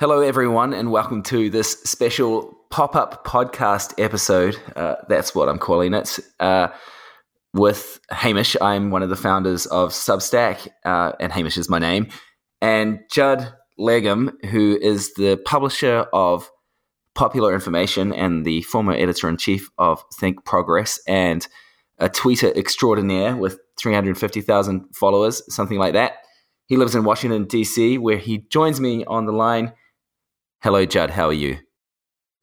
Hello, everyone, and welcome to this special pop up podcast episode. Uh, that's what I'm calling it. Uh, with Hamish, I'm one of the founders of Substack, uh, and Hamish is my name. And Judd Legum, who is the publisher of Popular Information and the former editor in chief of Think Progress, and a tweeter extraordinaire with 350,000 followers, something like that. He lives in Washington, D.C., where he joins me on the line Hello, Judd. How are you?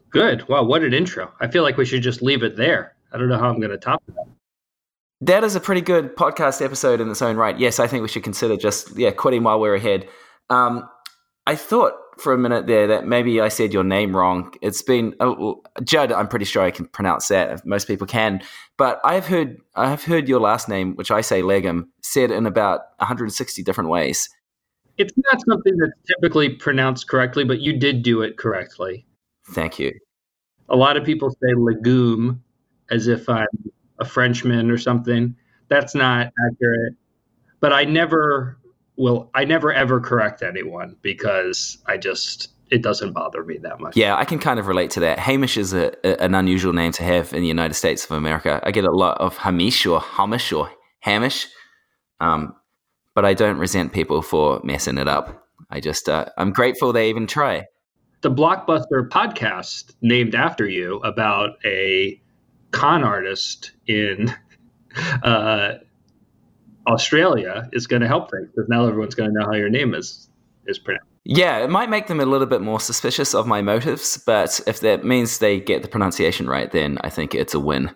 Good. Wow, what an intro. I feel like we should just leave it there. I don't know how I'm going to top that. That is a pretty good podcast episode in its own right. Yes, I think we should consider just yeah quitting while we're ahead. Um, I thought for a minute there that maybe I said your name wrong. It's been uh, Judd. I'm pretty sure I can pronounce that. Most people can, but I've heard I've heard your last name, which I say Legum, said in about 160 different ways. It's not something that's typically pronounced correctly, but you did do it correctly. Thank you. A lot of people say legume as if I'm a Frenchman or something. That's not accurate. But I never will I never ever correct anyone because I just it doesn't bother me that much. Yeah, I can kind of relate to that. Hamish is a, a, an unusual name to have in the United States of America. I get a lot of Hamish or Hamish or Hamish. Um, but I don't resent people for messing it up. I just, uh, I'm grateful they even try. The Blockbuster podcast named after you about a con artist in uh, Australia is going to help things because now everyone's going to know how your name is is pronounced. Yeah, it might make them a little bit more suspicious of my motives, but if that means they get the pronunciation right, then I think it's a win.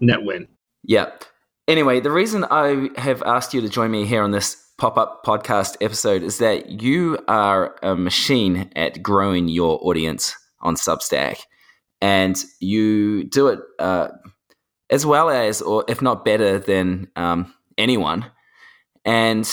Net win. Yep. Anyway, the reason I have asked you to join me here on this pop up podcast episode is that you are a machine at growing your audience on Substack. And you do it uh, as well as, or if not better than um, anyone. And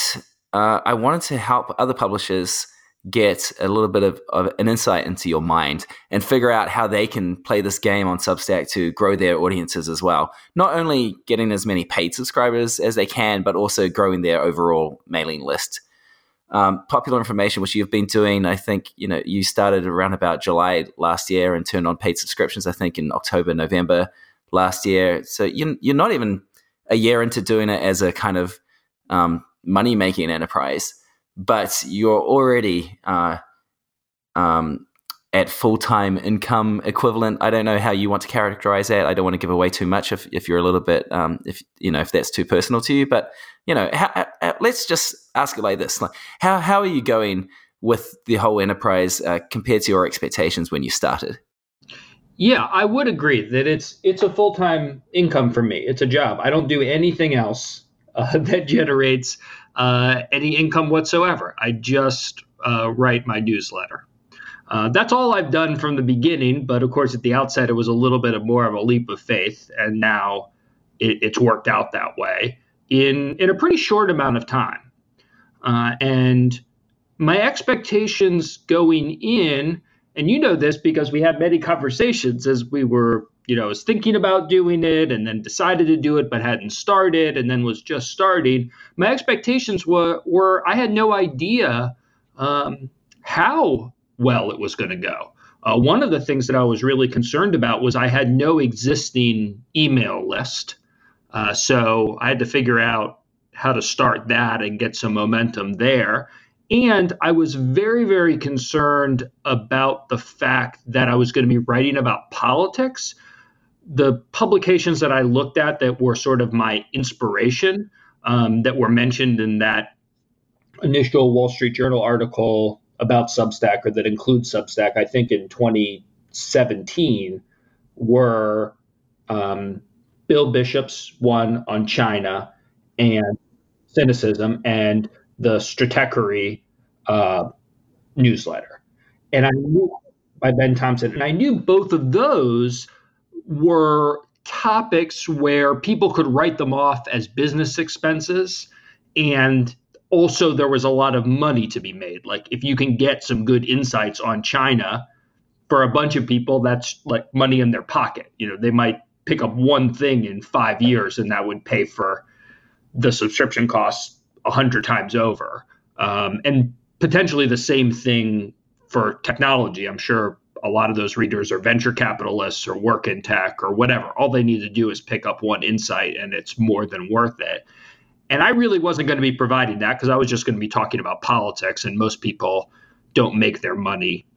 uh, I wanted to help other publishers get a little bit of, of, an insight into your mind and figure out how they can play this game on Substack to grow their audiences as well. Not only getting as many paid subscribers as they can, but also growing their overall mailing list. Um, popular information, which you've been doing, I think you know you started around about July last year and turned on paid subscriptions. I think in October, November last year. So you're, you're not even a year into doing it as a kind of um, money making enterprise but you're already uh, um, at full time income equivalent. I don't know how you want to characterize that. I don't want to give away too much if, if you're a little bit um, if you know if that's too personal to you. But you know, how, how, let's just ask it like this: like, how how are you going with the whole enterprise uh, compared to your expectations when you started? Yeah, I would agree that it's it's a full time income for me. It's a job. I don't do anything else uh, that generates uh, any income whatsoever. I just uh, write my newsletter. Uh, that's all I've done from the beginning, but of course, at the outset, it was a little bit of more of a leap of faith, and now it, it's worked out that way in in a pretty short amount of time. Uh, and my expectations going in, and you know this because we had many conversations as we were you know, was thinking about doing it and then decided to do it but hadn't started and then was just starting. My expectations were, were I had no idea um, how well it was going to go. Uh, one of the things that I was really concerned about was I had no existing email list. Uh, so I had to figure out how to start that and get some momentum there. And I was very, very concerned about the fact that I was going to be writing about politics the publications that I looked at that were sort of my inspiration um, that were mentioned in that initial Wall Street Journal article about Substack or that includes Substack, I think in 2017, were um, Bill Bishop's one on China and Sinocism and the Stratechery uh, newsletter. And I knew by Ben Thompson, and I knew both of those were topics where people could write them off as business expenses and also there was a lot of money to be made. Like if you can get some good insights on china for a bunch of people that's like money in their pocket. You know they might pick up one thing in five years and that would pay for the subscription costs a hundred times over. Um, and potentially the same thing for technology. I'm sure a lot of those readers are venture capitalists or work in tech or whatever. All they need to do is pick up one insight and it's more than worth it. And I really wasn't going to be providing that because I was just going to be talking about politics, and most people don't make their money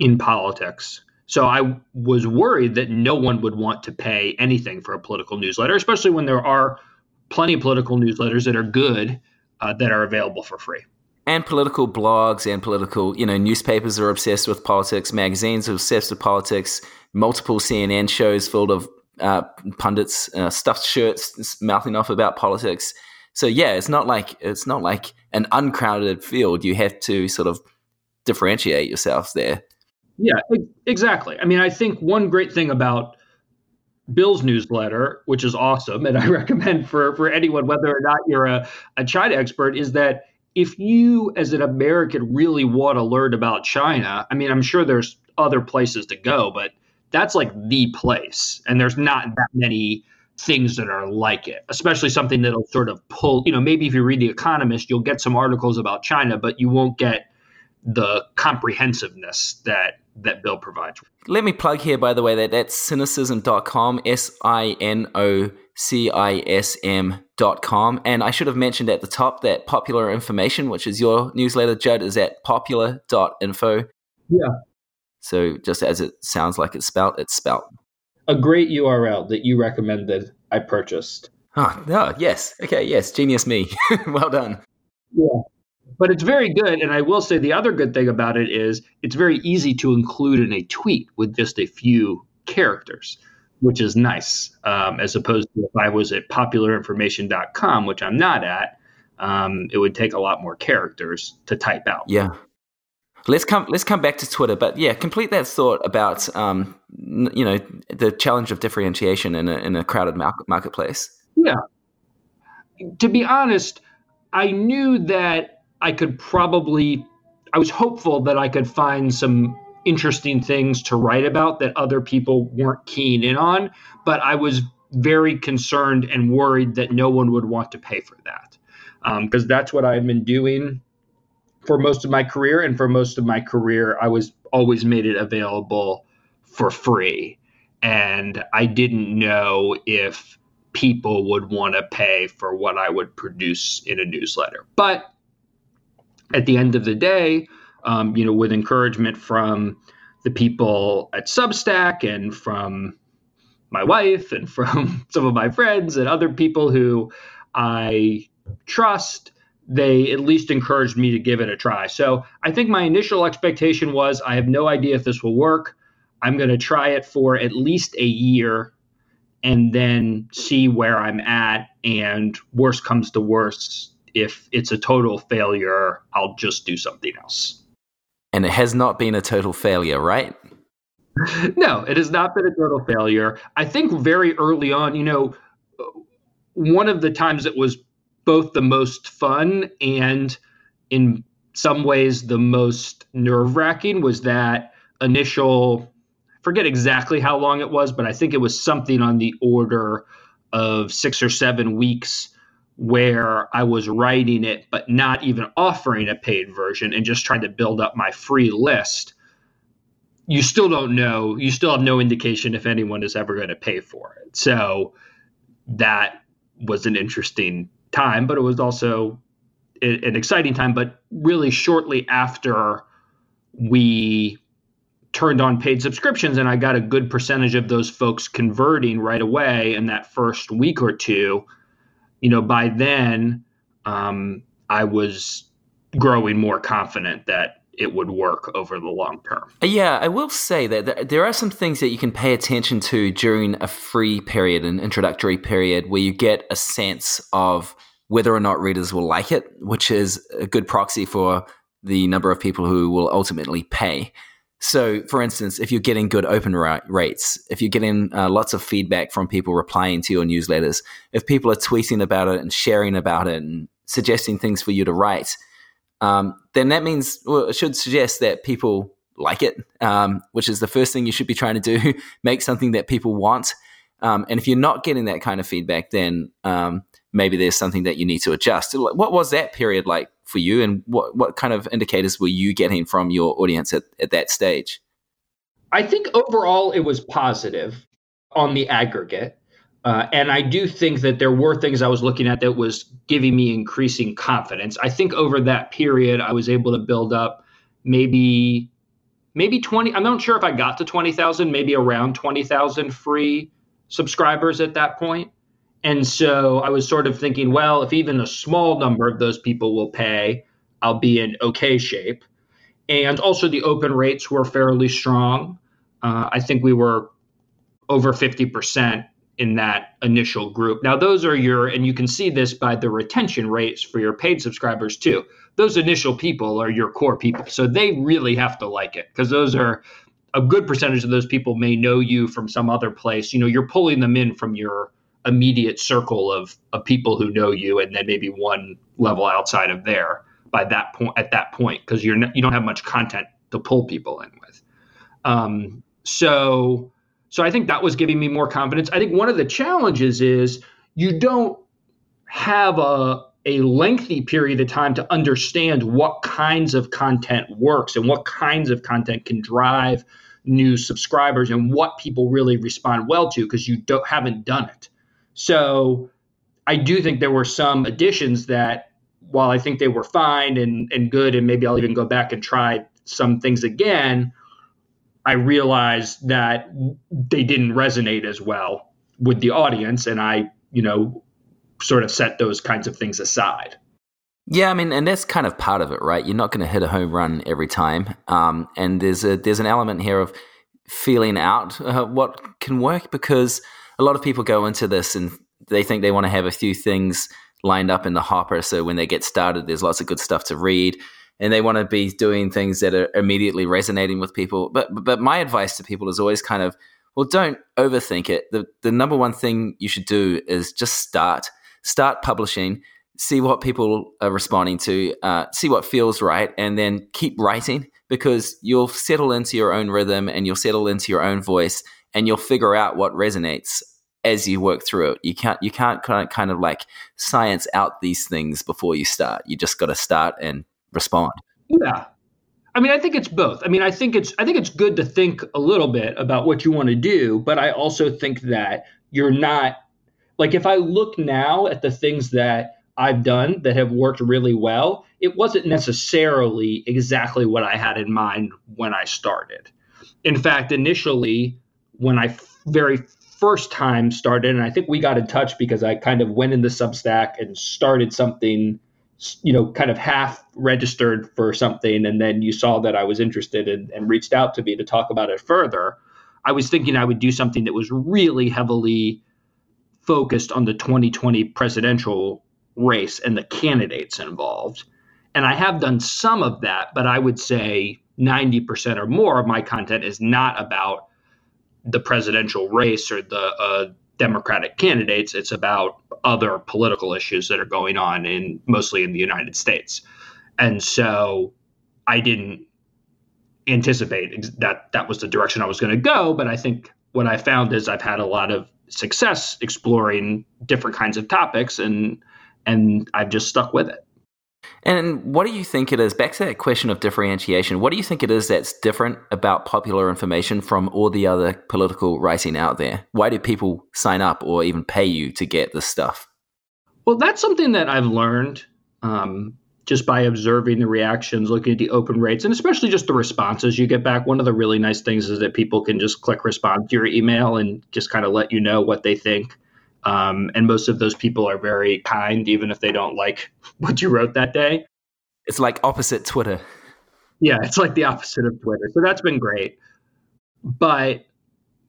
in politics. So I was worried that no one would want to pay anything for a political newsletter, especially when there are plenty of political newsletters that are good uh, that are available for free and political blogs and political, you know, newspapers are obsessed with politics, magazines are obsessed with politics, multiple CNN shows filled of uh, pundits, uh, stuffed shirts mouthing off about politics. So yeah, it's not like it's not like an uncrowded field. You have to sort of differentiate yourself there. Yeah, exactly. I mean, I think one great thing about Bill's newsletter, which is awesome, and I recommend for for anyone, whether or not you're a, a China expert, is that if you as an American really want to learn about China, I mean, I'm sure there's other places to go, but that's like the place. And there's not that many things that are like it, especially something that'll sort of pull, you know, maybe if you read The Economist, you'll get some articles about China, but you won't get the comprehensiveness that that Bill provides. Let me plug here, by the way, that that's sinocism.com, S I N O C I S M.com. And I should have mentioned at the top that popular information, which is your newsletter, Judd, is at popular.info. Yeah. So just as it sounds like it's spelt, it's spelt. A great URL that you recommended, I purchased. Oh, oh yes. Okay, yes. Genius me. well done. Yeah. But it's very good. And I will say the other good thing about it is it's very easy to include in a tweet with just a few characters which is nice, um, as opposed to if I was at popularinformation.com, which I'm not at, um, it would take a lot more characters to type out. Yeah. Let's come. Let's come back to Twitter, but yeah, complete that thought about um, you know the challenge of differentiation in a in a crowded marketplace. Yeah. To be honest, I knew that I could probably. I was hopeful that I could find some interesting things to write about that other people weren't keen in on. But I was very concerned and worried that no one would want to pay for that because um, that's what I've been doing for most of my career. And for most of my career, I was always made it available for free. And I didn't know if people would want to pay for what I would produce in a newsletter. But at the end of the day, um, you know, with encouragement from the people at Substack and from my wife and from some of my friends and other people who I trust, they at least encouraged me to give it a try. So I think my initial expectation was I have no idea if this will work. I'm going to try it for at least a year and then see where I'm at. And worst comes to worst, if it's a total failure, I'll just do something else and it has not been a total failure, right? No, it has not been a total failure. I think very early on, you know, one of the times it was both the most fun and in some ways the most nerve wracking was that initial, forget exactly how long it was, but I think it was something on the order of six or seven weeks where I was writing it, but not even offering a paid version and just trying to build up my free list, you still don't know, you still have no indication if anyone is ever going to pay for it. So that was an interesting time, but it was also an exciting time. But really, shortly after we turned on paid subscriptions, and I got a good percentage of those folks converting right away in that first week or two you know, by then um, I was growing more confident that it would work over the long term. Yeah, I will say that there are some things that you can pay attention to during a free period, an introductory period, where you get a sense of whether or not readers will like it, which is a good proxy for the number of people who will ultimately pay. So, for instance, if you're getting good open rates, if you're getting uh, lots of feedback from people replying to your newsletters, if people are tweeting about it and sharing about it and suggesting things for you to write, um, then that means, well, it should suggest that people like it, um, which is the first thing you should be trying to do make something that people want. Um, and if you're not getting that kind of feedback, then um, maybe there's something that you need to adjust. What was that period like for you? And what, what kind of indicators were you getting from your audience at, at that stage? I think overall it was positive on the aggregate. Uh, and I do think that there were things I was looking at that was giving me increasing confidence. I think over that period, I was able to build up maybe maybe 20 i'm not sure if i got to 20000 maybe around 20000 free subscribers at that point and so i was sort of thinking well if even a small number of those people will pay i'll be in okay shape and also the open rates were fairly strong uh, i think we were over 50% in that initial group. Now, those are your, and you can see this by the retention rates for your paid subscribers too. Those initial people are your core people. So they really have to like it because those are a good percentage of those people may know you from some other place. You know, you're pulling them in from your immediate circle of, of people who know you and then maybe one level outside of there by that point at that point because you're not, you don't have much content to pull people in with. Um, so so I think that was giving me more confidence. I think one of the challenges is you don't have a a lengthy period of time to understand what kinds of content works and what kinds of content can drive new subscribers and what people really respond well to because you don't haven't done it. So I do think there were some additions that while I think they were fine and, and good and maybe I'll even go back and try some things again, I realized that they didn't resonate as well with the audience, and I, you know, sort of set those kinds of things aside. Yeah, I mean, and that's kind of part of it, right? You're not going to hit a home run every time, um, and there's a there's an element here of feeling out uh, what can work because a lot of people go into this and they think they want to have a few things lined up in the hopper, so when they get started, there's lots of good stuff to read and they want to be doing things that are immediately resonating with people. But but my advice to people is always kind of well, don't overthink it. The the number one thing you should do is just start. Start publishing. See what people are responding to. Uh, see what feels right, and then keep writing because you'll settle into your own rhythm and you'll settle into your own voice, and you'll figure out what resonates as you work through it. You can't you can't kind of, like science out these things before you start. You just got to start and respond. Yeah. I mean, I think it's both. I mean, I think it's I think it's good to think a little bit about what you want to do, but I also think that you're not like if I look now at the things that I've done that have worked really well, it wasn't necessarily exactly what I had in mind when I started. In fact, initially, when I very first time started, and I think we got in touch because I kind of went in the Substack and started something you know, kind of half registered for something, and then you saw that I was interested and, and reached out to me to talk about it further, I was thinking I would do something that was really heavily focused on the 2020 presidential race and the candidates involved. And I have done some of that, but I would say 90% or more of my content is not about the presidential race or the uh, Democratic candidates. It's about other political issues that are going on in mostly in the United States. And so I didn't anticipate that that was the direction I was going to go. But I think what I found is I've had a lot of success exploring different kinds of topics and and I've just stuck with it. And what do you think it is? Back to that question of differentiation. What do you think it is that's different about popular information from all the other political writing out there? Why do people sign up or even pay you to get this stuff? Well, that's something that I've learned um, just by observing the reactions, looking at the open rates, and especially just the responses you get back. One of the really nice things is that people can just click respond to your email and just kind of let you know what they think. Um, and most of those people are very kind, even if they don't like what you wrote that day. It's like opposite Twitter. Yeah, it's like the opposite of Twitter. So that's been great. But,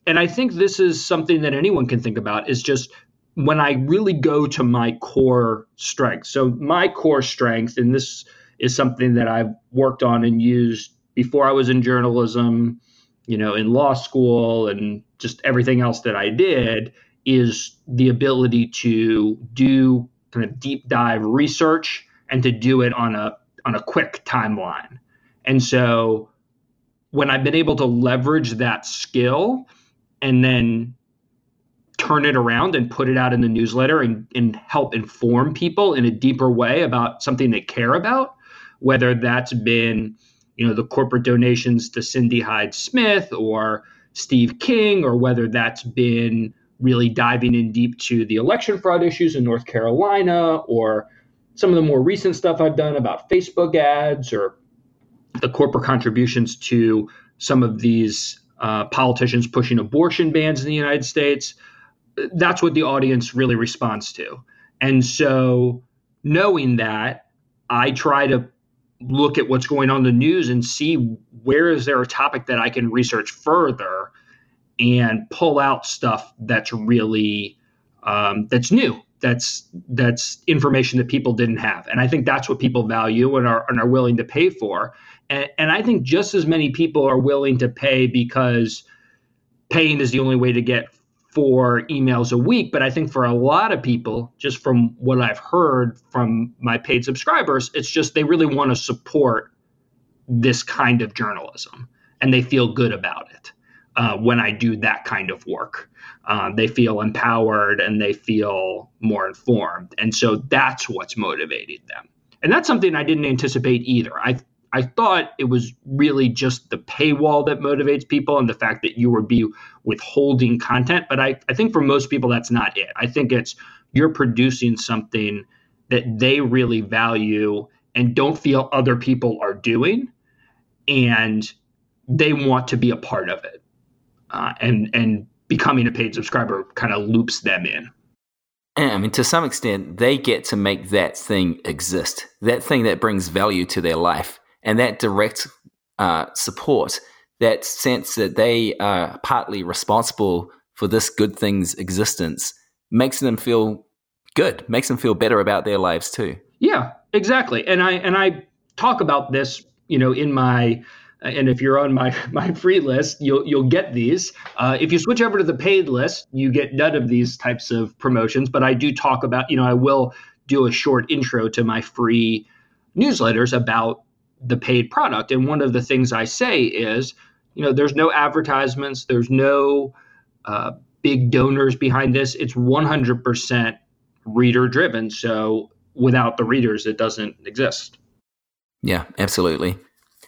and I think this is something that anyone can think about is just when I really go to my core strength. So, my core strength, and this is something that I've worked on and used before I was in journalism, you know, in law school, and just everything else that I did is the ability to do kind of deep dive research and to do it on a on a quick timeline. And so when I've been able to leverage that skill and then turn it around and put it out in the newsletter and, and help inform people in a deeper way about something they care about, whether that's been, you know, the corporate donations to Cindy Hyde Smith or Steve King, or whether that's been really diving in deep to the election fraud issues in North Carolina, or some of the more recent stuff I've done about Facebook ads or the corporate contributions to some of these uh, politicians pushing abortion bans in the United States. That's what the audience really responds to. And so, knowing that, I try to look at what's going on in the news and see where is there a topic that I can research further and pull out stuff that's really um, that's new that's that's information that people didn't have. And i think that's what people value and are, and are willing to pay for. And, and I think just as many people are willing to pay because paying is the only way to get four emails a week. But I think for a lot of people, just from what I've heard from my paid subscribers, it's just they really want to support this kind of journalism and they feel good about it uh, when I do that kind of work. Uh, they feel empowered and they feel more informed. And so that's what's motivating them. And that's something I didn't anticipate either. I I thought it was really just the paywall that motivates people and the fact that you would be withholding content. But I, I think for most people, that's not it. I think it's you're producing something that they really value and don't feel other people are doing. And they want to be a part of it. Uh, and, and becoming a paid subscriber kind of loops them in. I mean, to some extent, they get to make that thing exist, that thing that brings value to their life and that direct uh, support, that sense that they are partly responsible for this good thing's existence, makes them feel good, makes them feel better about their lives too. Yeah, exactly. And I and I talk about this, you know, in my and if you're on my my free list, you'll you'll get these. Uh, if you switch over to the paid list, you get none of these types of promotions. But I do talk about, you know, I will do a short intro to my free newsletters about the paid product. And one of the things I say is, you know, there's no advertisements, there's no uh, big donors behind this. It's 100% reader driven. So without the readers, it doesn't exist. Yeah, absolutely.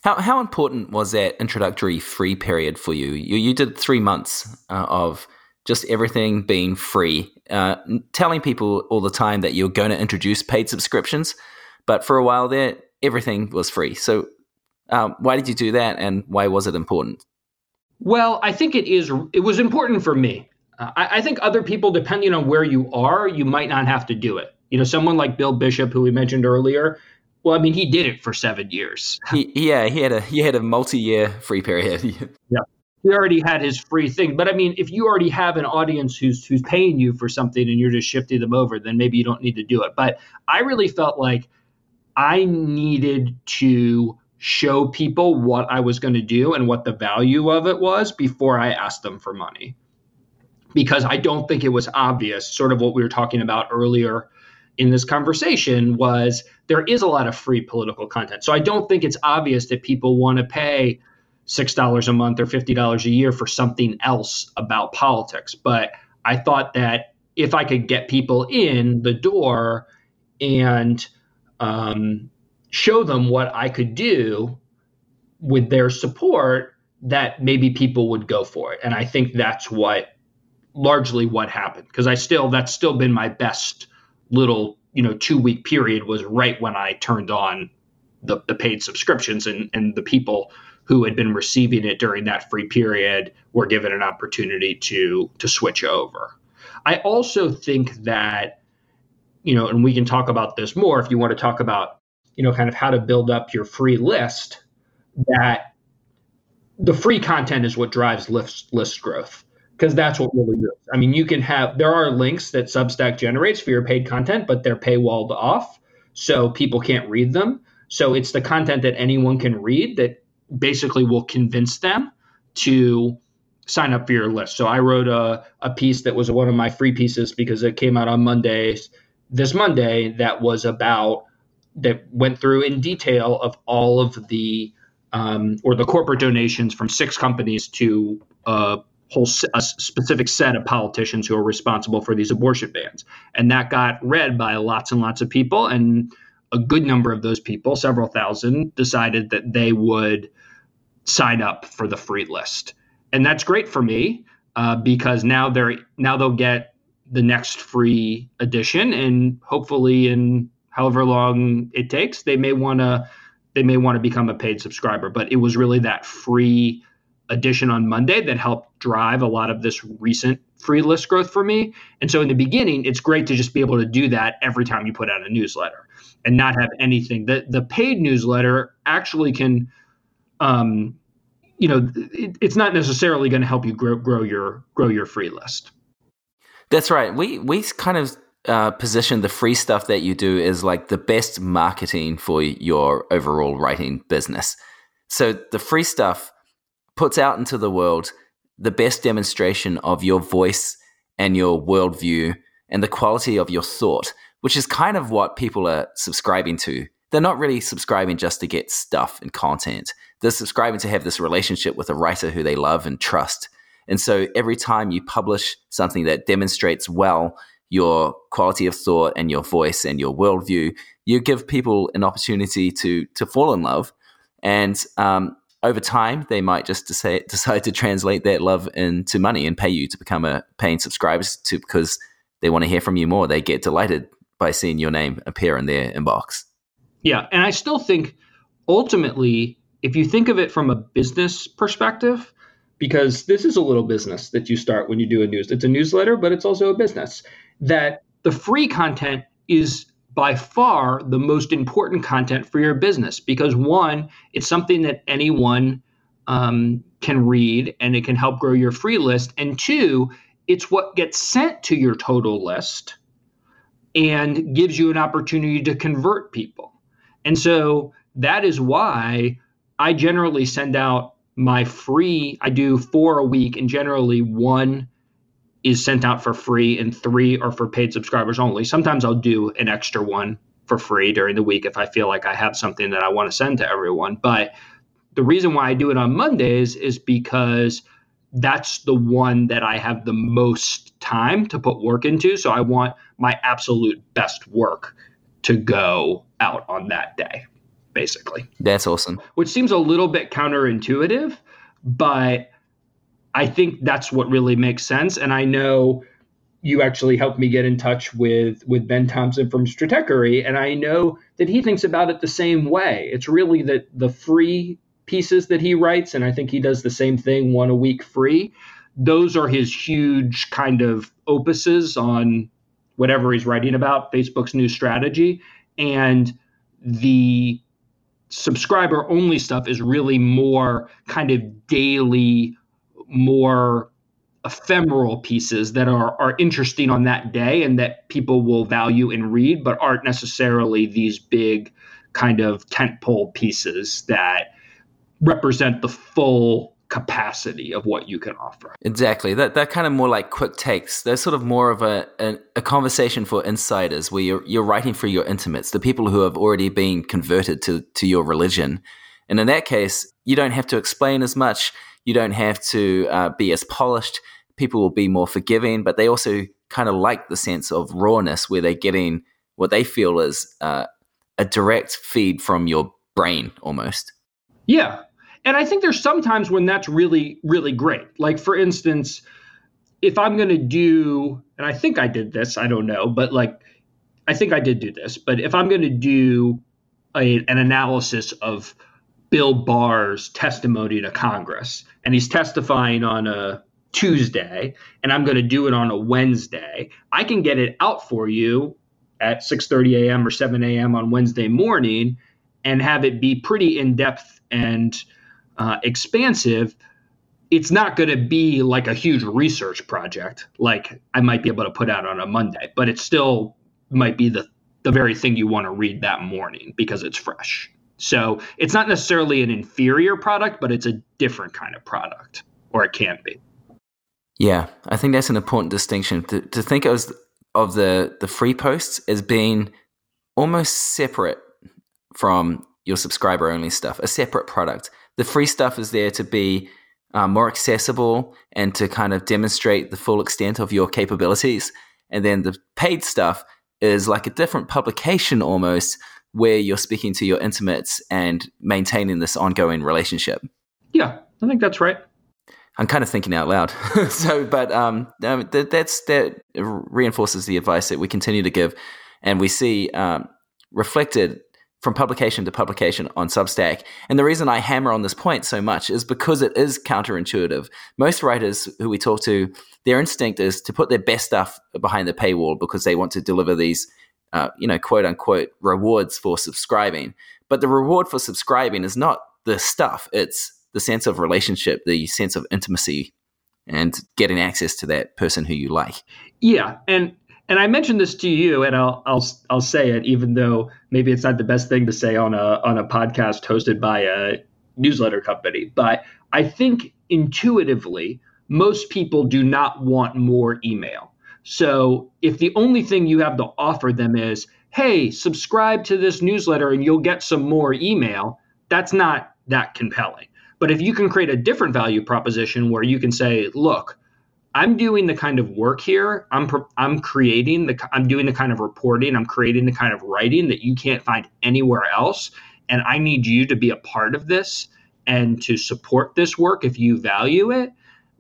How, how important was that introductory free period for you? You, you did three months uh, of just everything being free, uh, telling people all the time that you're going to introduce paid subscriptions. But for a while there, everything was free. So, um, why did you do that, and why was it important? Well, I think it is. It was important for me. Uh, I, I, think other people, depending on where you are, you might not have to do it. You know, someone like Bill Bishop, who we mentioned earlier. Well, I mean, he did it for seven years. He, yeah, he had a he had a multi-year free period. yeah, he already had his free thing. But I mean, if you already have an audience who's who's paying you for something and you're just shifting them over, then maybe you don't need to do it. But I really felt like I needed to show people what I was going to do and what the value of it was before I asked them for money. Because I don't think it was obvious, sort of what we were talking about earlier in this conversation was there is a lot of free political content. So I don't think it's obvious that people want to pay $6 a month or $50 a year for something else about politics. But I thought that if I could get people in the door and um, show them what I could do with their support, that maybe people would go for it. And I think that's what largely what happened because I still that's still been my best little you know two week period was right when I turned on the, the paid subscriptions and and the people who had been receiving it during that free period were given an opportunity to to switch over. I also think that you know, and we can talk about this more if you want to talk about, you know, kind of how to build up your free list, that the free content is what drives list, list growth because that's what really moves. I mean, you can have, there are links that Substack generates for your paid content, but they're paywalled off. So people can't read them. So it's the content that anyone can read that basically will convince them to sign up for your list. So I wrote a, a piece that was one of my free pieces because it came out on Mondays this Monday that was about that went through in detail of all of the um, or the corporate donations from six companies to uh, whole a specific set of politicians who are responsible for these abortion bans. And that got read by lots and lots of people. And a good number of those people, several thousand, decided that they would sign up for the free list. And that's great for me uh, because now they're now they'll get the next free edition, and hopefully in however long it takes, they may want to they may want to become a paid subscriber. But it was really that free edition on Monday that helped drive a lot of this recent free list growth for me. And so in the beginning, it's great to just be able to do that every time you put out a newsletter and not have anything. The the paid newsletter actually can um, you know, it, it's not necessarily going to help you grow grow your grow your free list. That's right. We we kind of uh, position the free stuff that you do is like the best marketing for your overall writing business. So the free stuff puts out into the world the best demonstration of your voice and your worldview and the quality of your thought, which is kind of what people are subscribing to. They're not really subscribing just to get stuff and content. They're subscribing to have this relationship with a writer who they love and trust. And so every time you publish something that demonstrates well your quality of thought and your voice and your worldview, you give people an opportunity to to fall in love. And um, over time, they might just decide, to translate that love into money and pay you to become a paying subscriber to because they want to hear from you more. They get delighted by seeing your name appear in their inbox. Yeah, and I still think ultimately, if you think of it from a business perspective, because this is a little business that you start when you do a news. It's a newsletter, but it's also a business. That the free content is by far the most important content for your business because one, it's something that anyone um, can read and it can help grow your free list. And two, it's what gets sent to your total list and gives you an opportunity to convert people. And so that is why I generally send out my free, I do four a week, and generally one is sent out for free and three are for paid subscribers only. Sometimes I'll do an extra one for free during the week if I feel like I have something that I want to send to everyone. But the reason why I do it on Mondays is because that's the one that I have the most time to put work into. So I want my absolute best work to go out on that day basically. That's awesome. Which seems a little bit counterintuitive, but I think that's what really makes sense. And I know you actually helped me get in touch with with Ben Thompson from Stratechery, and I know that he thinks about it the same way. It's really that the free pieces that he writes, and I think he does the same thing one a week free. Those are his huge kind of opuses on whatever he's writing about, Facebook's new strategy. And the subscriber only stuff is really more kind of daily, more ephemeral pieces that are are interesting on that day and that people will value and read, but aren't necessarily these big kind of tentpole pieces that represent the full capacity of what you can offer. Exactly. That that kind of more like quick takes. They're sort of more of a, a, a conversation for insiders where you're you're writing for your intimates, the people who have already been converted to to your religion. And in that case, you don't have to explain as much. You don't have to uh, be as polished. People will be more forgiving, but they also kind of like the sense of rawness where they're getting what they feel is uh, a direct feed from your brain almost. Yeah, and I think there's sometimes when that's really, really great. Like, for instance, if I'm going to do, and I think I did this, I don't know, but like, I think I did do this, but if I'm going to do a, an analysis of Bill Barr's testimony to Congress, and he's testifying on a Tuesday, and I'm going to do it on a Wednesday, I can get it out for you at 6:30 a.m. or 7 a.m. on Wednesday morning, and have it be pretty in depth and uh, expansive, it's not going to be like a huge research project like I might be able to put out on a Monday, but it still might be the, the very thing you want to read that morning because it's fresh. So it's not necessarily an inferior product, but it's a different kind of product, or it can be. Yeah, I think that's an important distinction to, to think of, of the, the free posts as being almost separate from your subscriber only stuff, a separate product the free stuff is there to be uh, more accessible and to kind of demonstrate the full extent of your capabilities. And then the paid stuff is like a different publication almost, where you're speaking to your intimates and maintaining this ongoing relationship. Yeah, I think that's right. I'm kind of thinking out loud. so, but um, that, that's that reinforces the advice that we continue to give, and we see um, reflected from publication to publication on Substack. And the reason I hammer on this point so much is because it is counterintuitive. Most writers who we talk to, their instinct is to put their best stuff behind the paywall because they want to deliver these, uh, you know, quote unquote rewards for subscribing. But the reward for subscribing is not the stuff; it's the sense of relationship, the sense of intimacy, and getting access to that person who you like. Yeah, and and I mentioned this to you, and I'll I'll I'll say it, even though maybe it's not the best thing to say on a on a podcast hosted by a newsletter company. But I think intuitively, most people do not want more email. So if the only thing you have to offer them is, hey, subscribe to this newsletter and you'll get some more email, that's not that compelling. But if you can create a different value proposition where you can say, look, I'm doing the kind of work here. I'm I'm creating the I'm doing the kind of reporting. I'm creating the kind of writing that you can't find anywhere else. And I need you to be a part of this and to support this work if you value it.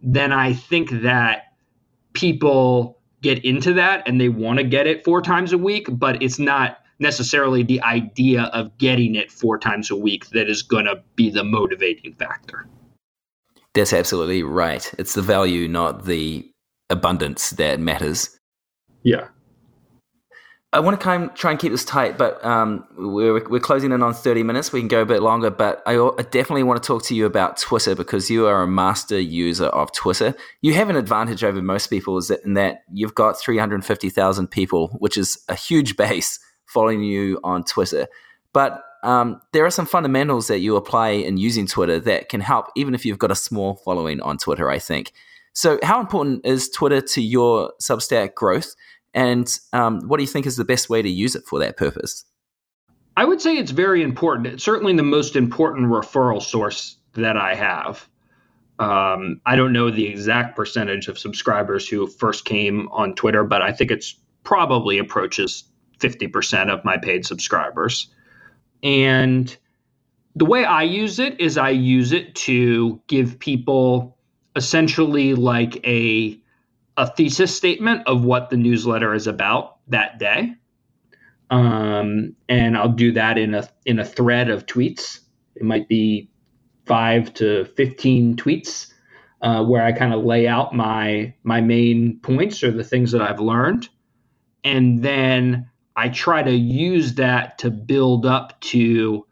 Then I think that people get into that and they want to get it four times a week, but it's not necessarily the idea of getting it four times a week that is going to be the motivating factor. That's absolutely right. It's the value, not the abundance, that matters. Yeah. I want to kind of try and keep this tight, but um, we're, we're closing in on 30 minutes. We can go a bit longer, but I, I definitely want to talk to you about Twitter because you are a master user of Twitter. You have an advantage over most people is that in that you've got 350,000 people, which is a huge base following you on Twitter. But um, there are some fundamentals that you apply in using Twitter that can help, even if you've got a small following on Twitter, I think. So, how important is Twitter to your Substack growth? And um, what do you think is the best way to use it for that purpose? I would say it's very important. It's certainly the most important referral source that I have. Um, I don't know the exact percentage of subscribers who first came on Twitter, but I think it's probably approaches 50% of my paid subscribers. And the way I use it is I use it to give people essentially like a a thesis statement of what the newsletter is about that day. Um, and I'll do that in a in a thread of tweets. It might be five to fifteen tweets uh, where I kind of lay out my my main points or the things that I've learned, and then I try to use that to build up to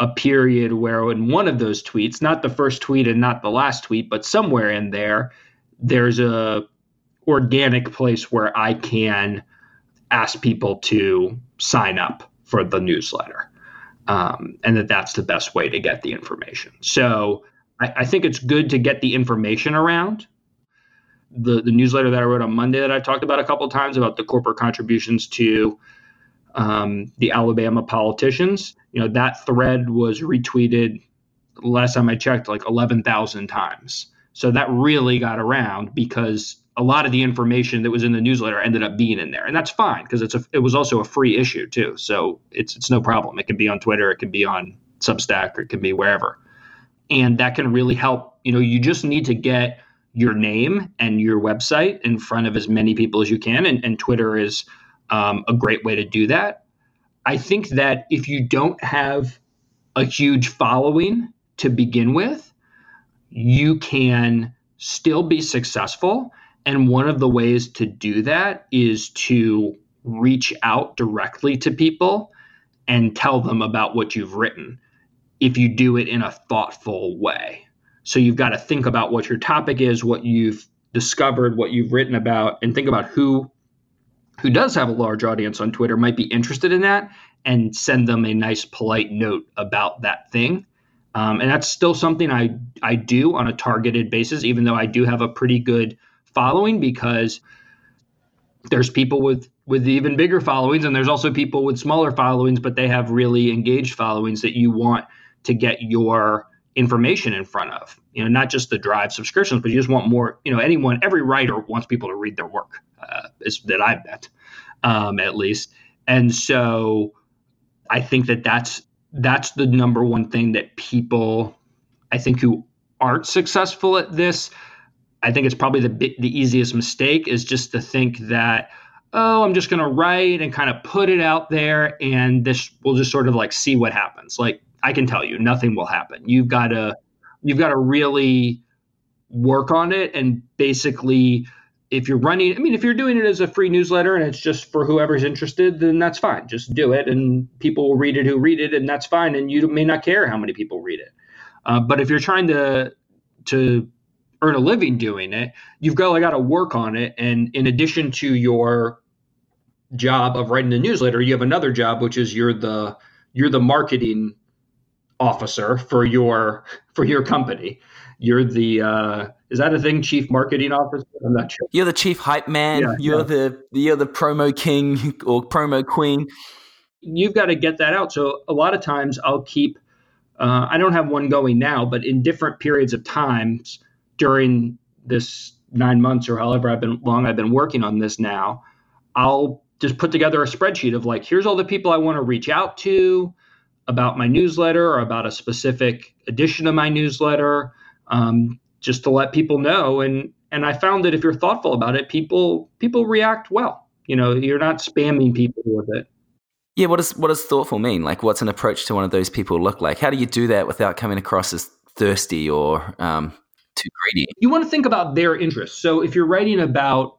a period where in one of those tweets, not the first tweet and not the last tweet, but somewhere in there, there's a organic place where I can ask people to sign up for the newsletter. Um, and that that's the best way to get the information. So I, I think it's good to get the information around the, the newsletter that I wrote on Monday that I talked about a couple times about the corporate contributions to um, the Alabama politicians. You know, that thread was retweeted last time I checked like 11,000 times. So that really got around because a lot of the information that was in the newsletter ended up being in there, and that's fine because it's a, it was also a free issue too. So it's it's no problem. It can be on Twitter, it can be on Substack, or it can be wherever, and that can really help. You know, you just need to get your name and your website in front of as many people as you can. And, and Twitter is um, a great way to do that. I think that if you don't have a huge following to begin with, you can still be successful. And one of the ways to do that is to reach out directly to people and tell them about what you've written if you do it in a thoughtful way. So you've got to think about what your topic is, what you've discovered, what you've written about, and think about who who does have a large audience on Twitter might be interested in that, and send them a nice, polite note about that thing. Um, and that's still something I I do on a targeted basis, even though I do have a pretty good following because there's people with with even bigger followings and there's also people with smaller followings but they have really engaged followings that you want to get your information in front of. You know, not just the drive subscriptions, but you just want more. You know, anyone, every writer wants people to read their work. Uh, is that I've met, um, at least. And so, I think that that's that's the number one thing that people, I think, who aren't successful at this, I think it's probably the the easiest mistake is just to think that oh, I'm just going to write and kind of put it out there and this we'll just sort of like see what happens. Like I can tell you nothing will happen. You've got to you've got to really work on it and basically if you're running I mean if you're doing it as a free newsletter and it's just for whoever's interested then that's fine. Just do it and people will read it who read it and that's fine and you may not care how many people read it. Uh, but if you're trying to to earn a living doing it, you've got, got to work on it. And in addition to your job of writing the newsletter, you have another job, which is you're the you're the marketing officer for your for your company. You're the uh, is that a thing, chief marketing officer? I'm not sure. You're the chief hype man. Yeah, you're yeah. the you're the promo king or promo queen. You've got to get that out. So a lot of times I'll keep. Uh, I don't have one going now, but in different periods of times, during this nine months or however I've been long I've been working on this now, I'll just put together a spreadsheet of like, here's all the people I want to reach out to about my newsletter or about a specific edition of my newsletter, um, just to let people know. And and I found that if you're thoughtful about it, people people react well. You know, you're not spamming people with it. Yeah, what does what does thoughtful mean? Like, what's an approach to one of those people look like? How do you do that without coming across as thirsty or um, too greedy. You want to think about their interests. So if you're writing about,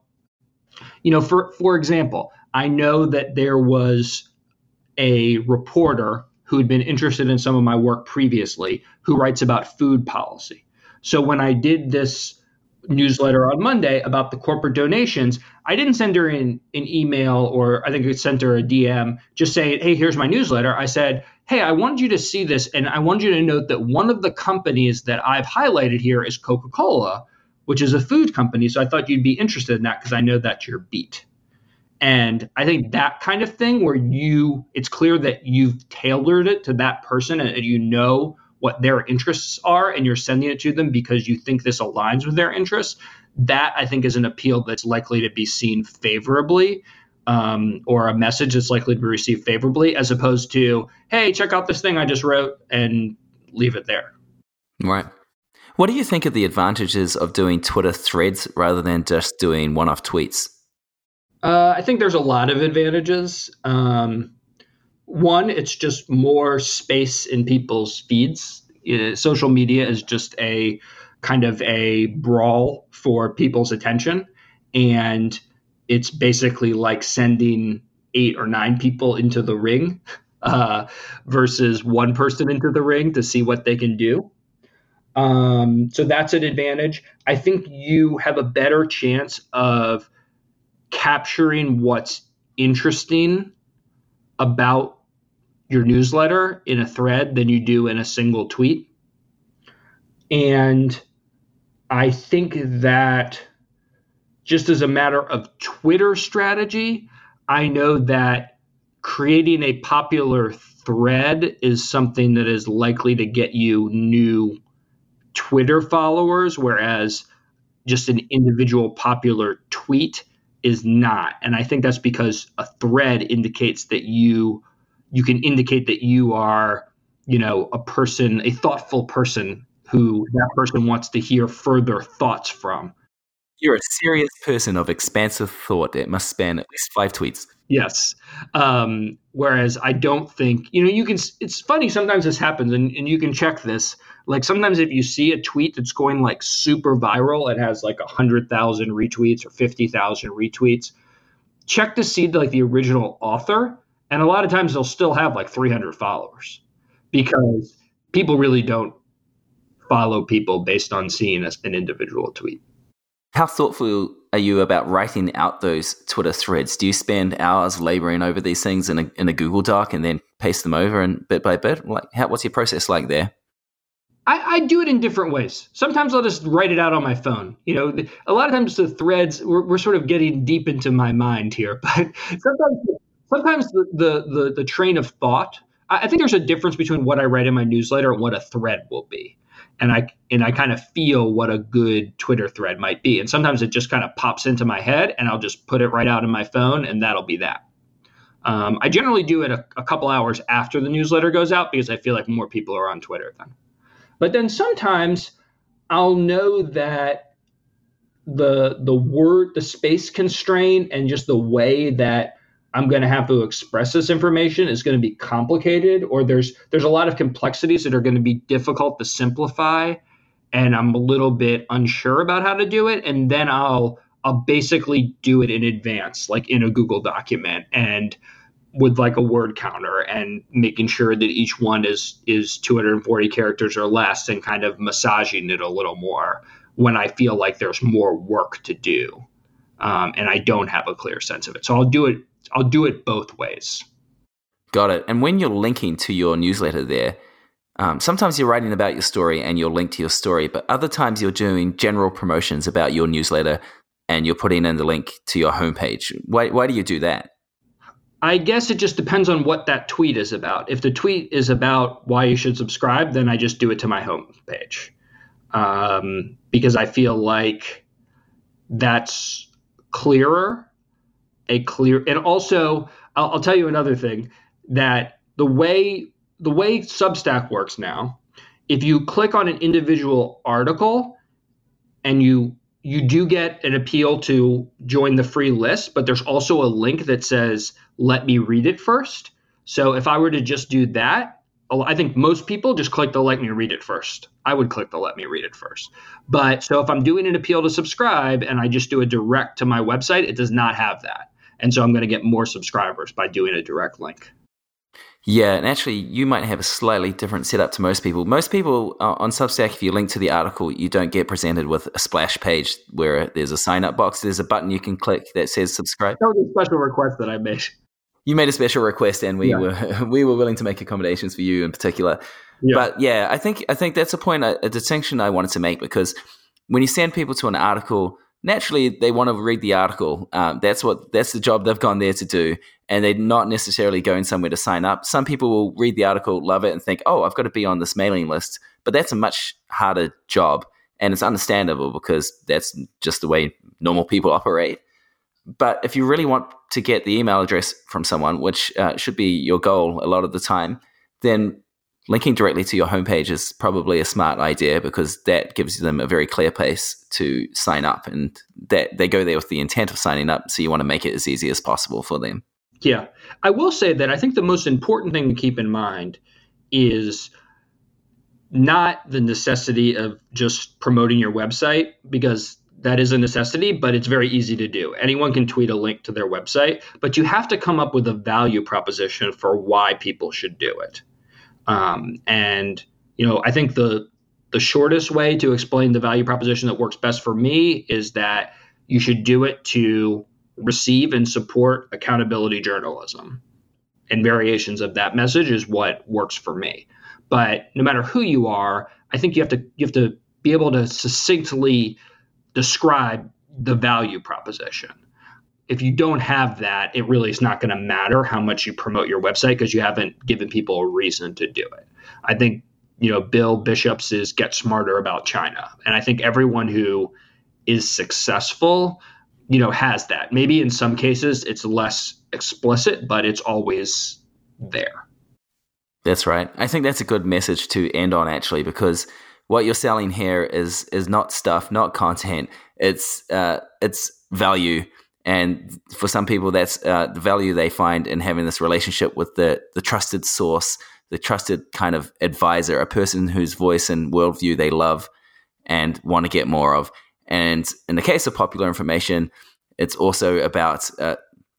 you know, for for example, I know that there was a reporter who had been interested in some of my work previously who writes about food policy. So when I did this newsletter on Monday about the corporate donations, I didn't send her an, an email or I think I sent her a DM just saying, hey, here's my newsletter. I said, hey, I wanted you to see this, and I wanted you to note that one of the companies that I've highlighted here is Coca Cola, which is a food company. So I thought you'd be interested in that because I know that's your beat. And I think that kind of thing where you, it's clear that you've tailored it to that person and you know what their interests are and you're sending it to them because you think this aligns with their interests, that I think is an appeal that's likely to be seen favorably um, or a message that's likely to be received favorably, as opposed to, hey, check out this thing I just wrote and leave it there. Right. What do you think of the advantages of doing Twitter threads rather than just doing one off tweets? Uh, I think there's a lot of advantages. Um, one, it's just more space in people's feeds. Uh, social media is just a kind of a brawl for people's attention. And it's basically like sending eight or nine people into the ring uh, versus one person into the ring to see what they can do. Um, so that's an advantage. I think you have a better chance of capturing what's interesting about your newsletter in a thread than you do in a single tweet. And I think that just as a matter of Twitter strategy, I know that creating a popular thread is something that is likely to get you new Twitter followers, whereas just an individual popular tweet is not. And I think that's because a thread indicates that you you can indicate that you are, you know, a person, a thoughtful person who that person wants to hear further thoughts from. You're a serious person of expansive thought. It must span at least five tweets. Yes. Um, whereas I don't think, you know, you can, it's funny, sometimes this happens and, and you can check this. Like sometimes if you see a tweet that's going like super viral, it has like 100,000 retweets or 50,000 retweets, check to see like the original author. And a lot of times they'll still have like 300 followers because people really don't follow people based on seeing an individual tweet. How thoughtful are you about writing out those Twitter threads? Do you spend hours laboring over these things in a, in a Google Doc and then paste them over and bit by bit? Like, how, what's your process like there? I, I, do it in different ways. Sometimes I'll just write it out on my phone. You know, a lot of times the threads we're, we're sort of getting deep into my mind here, but sometimes sometimes the the the, the train of thought. I, think there's a difference between what I write in my newsletter and what a thread will be. and I and I kind of feel what a good Twitter thread might be. And sometimes it just kind of pops into my head, and I'll just put it right out in my phone, and that'll be that. Um, I generally do it a, a, couple hours after the newsletter goes out because I feel like more people are on Twitter then. But then sometimes I'll know that the the word, the space constraint, and just the way that I'm going to have to express this information is going to be complicated, or there's there's a lot of complexities that are going to be difficult to simplify, and I'm a little bit unsure about how to do it, and then I'll I'll basically do it in advance, like in a Google document, and with like a word counter, and making sure that each one is is 240 characters or less, and kind of massaging it a little more when I feel like there's more work to do, um, and I don't have a clear sense of it. So I'll do it I'll do it both ways. Got it. And when you're linking to your newsletter there, um, sometimes you're writing about your story and you'll link to your story, but other times you're doing general promotions about your newsletter and you're putting in the link to your homepage. Why, why do you do that? I guess it just depends on what that tweet is about. If the tweet is about why you should subscribe, then I just do it to my homepage um, because I feel like that's clearer a clear and also I'll, I'll tell you another thing that the way the way Substack works now, if you click on an individual article and you you do get an appeal to join the free list, but there's also a link that says let me read it first. So if I were to just do that, I think most people just click the let me read it first. I would click the let me read it first. But so if I'm doing an appeal to subscribe and I just do a direct to my website, it does not have that. And so I'm going to get more subscribers by doing a direct link. Yeah, and actually, you might have a slightly different setup to most people. Most people uh, on Substack, if you link to the article, you don't get presented with a splash page where there's a sign up box. There's a button you can click that says subscribe. That was a special request that I made. You made a special request, and we yeah. were we were willing to make accommodations for you in particular. Yeah. But yeah, I think I think that's a point, a, a distinction I wanted to make because when you send people to an article naturally they want to read the article. Um, that's what that's the job they've gone there to do, and they're not necessarily going somewhere to sign up. Some people will read the article, love it, and think, "Oh, I've got to be on this mailing list." But that's a much harder job, and it's understandable because that's just the way normal people operate. But if you really want to get the email address from someone, which uh, should be your goal a lot of the time, then linking directly to your homepage is probably a smart idea because that gives them a very clear place to sign up and that they go there with the intent of signing up so you want to make it as easy as possible for them. Yeah. I will say that i think the most important thing to keep in mind is not the necessity of just promoting your website because that is a necessity, but it's very easy to do. Anyone can tweet a link to their website, but you have to come up with a value proposition for why people should do it. Um, and you know, I think the the shortest way to explain the value proposition that works best for me is that you should do it to receive and support accountability journalism. And variations of that message is what works for me. But no matter who you are, I think you have to you have to be able to succinctly describe the value proposition if you don't have that, it really is not going to matter how much you promote your website because you haven't given people a reason to do it. I think, you know, Bill Bishop's is get smarter about China. And I think everyone who is successful, you know, has that. Maybe in some cases it's less explicit, but it's always there. That's right. I think that's a good message to end on actually because what you're selling here is is not stuff, not content. It's uh, it's value and for some people, that's uh, the value they find in having this relationship with the the trusted source, the trusted kind of advisor, a person whose voice and worldview they love and want to get more of. And in the case of popular information, it's also about uh,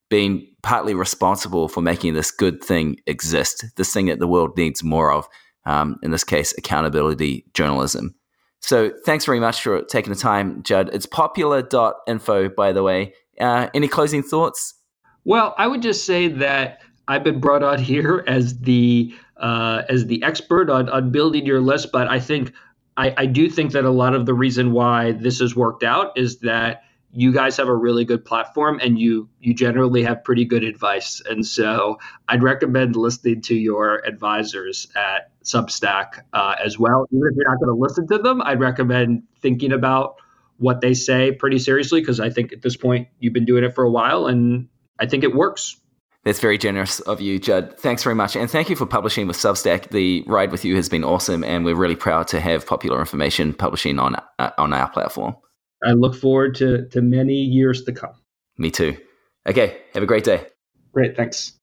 being partly responsible for making this good thing exist, this thing that the world needs more of. Um, in this case, accountability journalism. So thanks very much for taking the time, Judd. It's popular.info, by the way. Uh, any closing thoughts? Well, I would just say that I've been brought on here as the uh, as the expert on, on building your list, but I think I, I do think that a lot of the reason why this has worked out is that you guys have a really good platform and you you generally have pretty good advice and so i'd recommend listening to your advisors at substack uh, as well even if you're not going to listen to them i'd recommend thinking about what they say pretty seriously because i think at this point you've been doing it for a while and i think it works that's very generous of you, Judd. Thanks very much. And thank you for publishing with Substack. The ride with you has been awesome, and we're really proud to have popular information publishing on, uh, on our platform. I look forward to, to many years to come. Me too. Okay, have a great day. Great, thanks.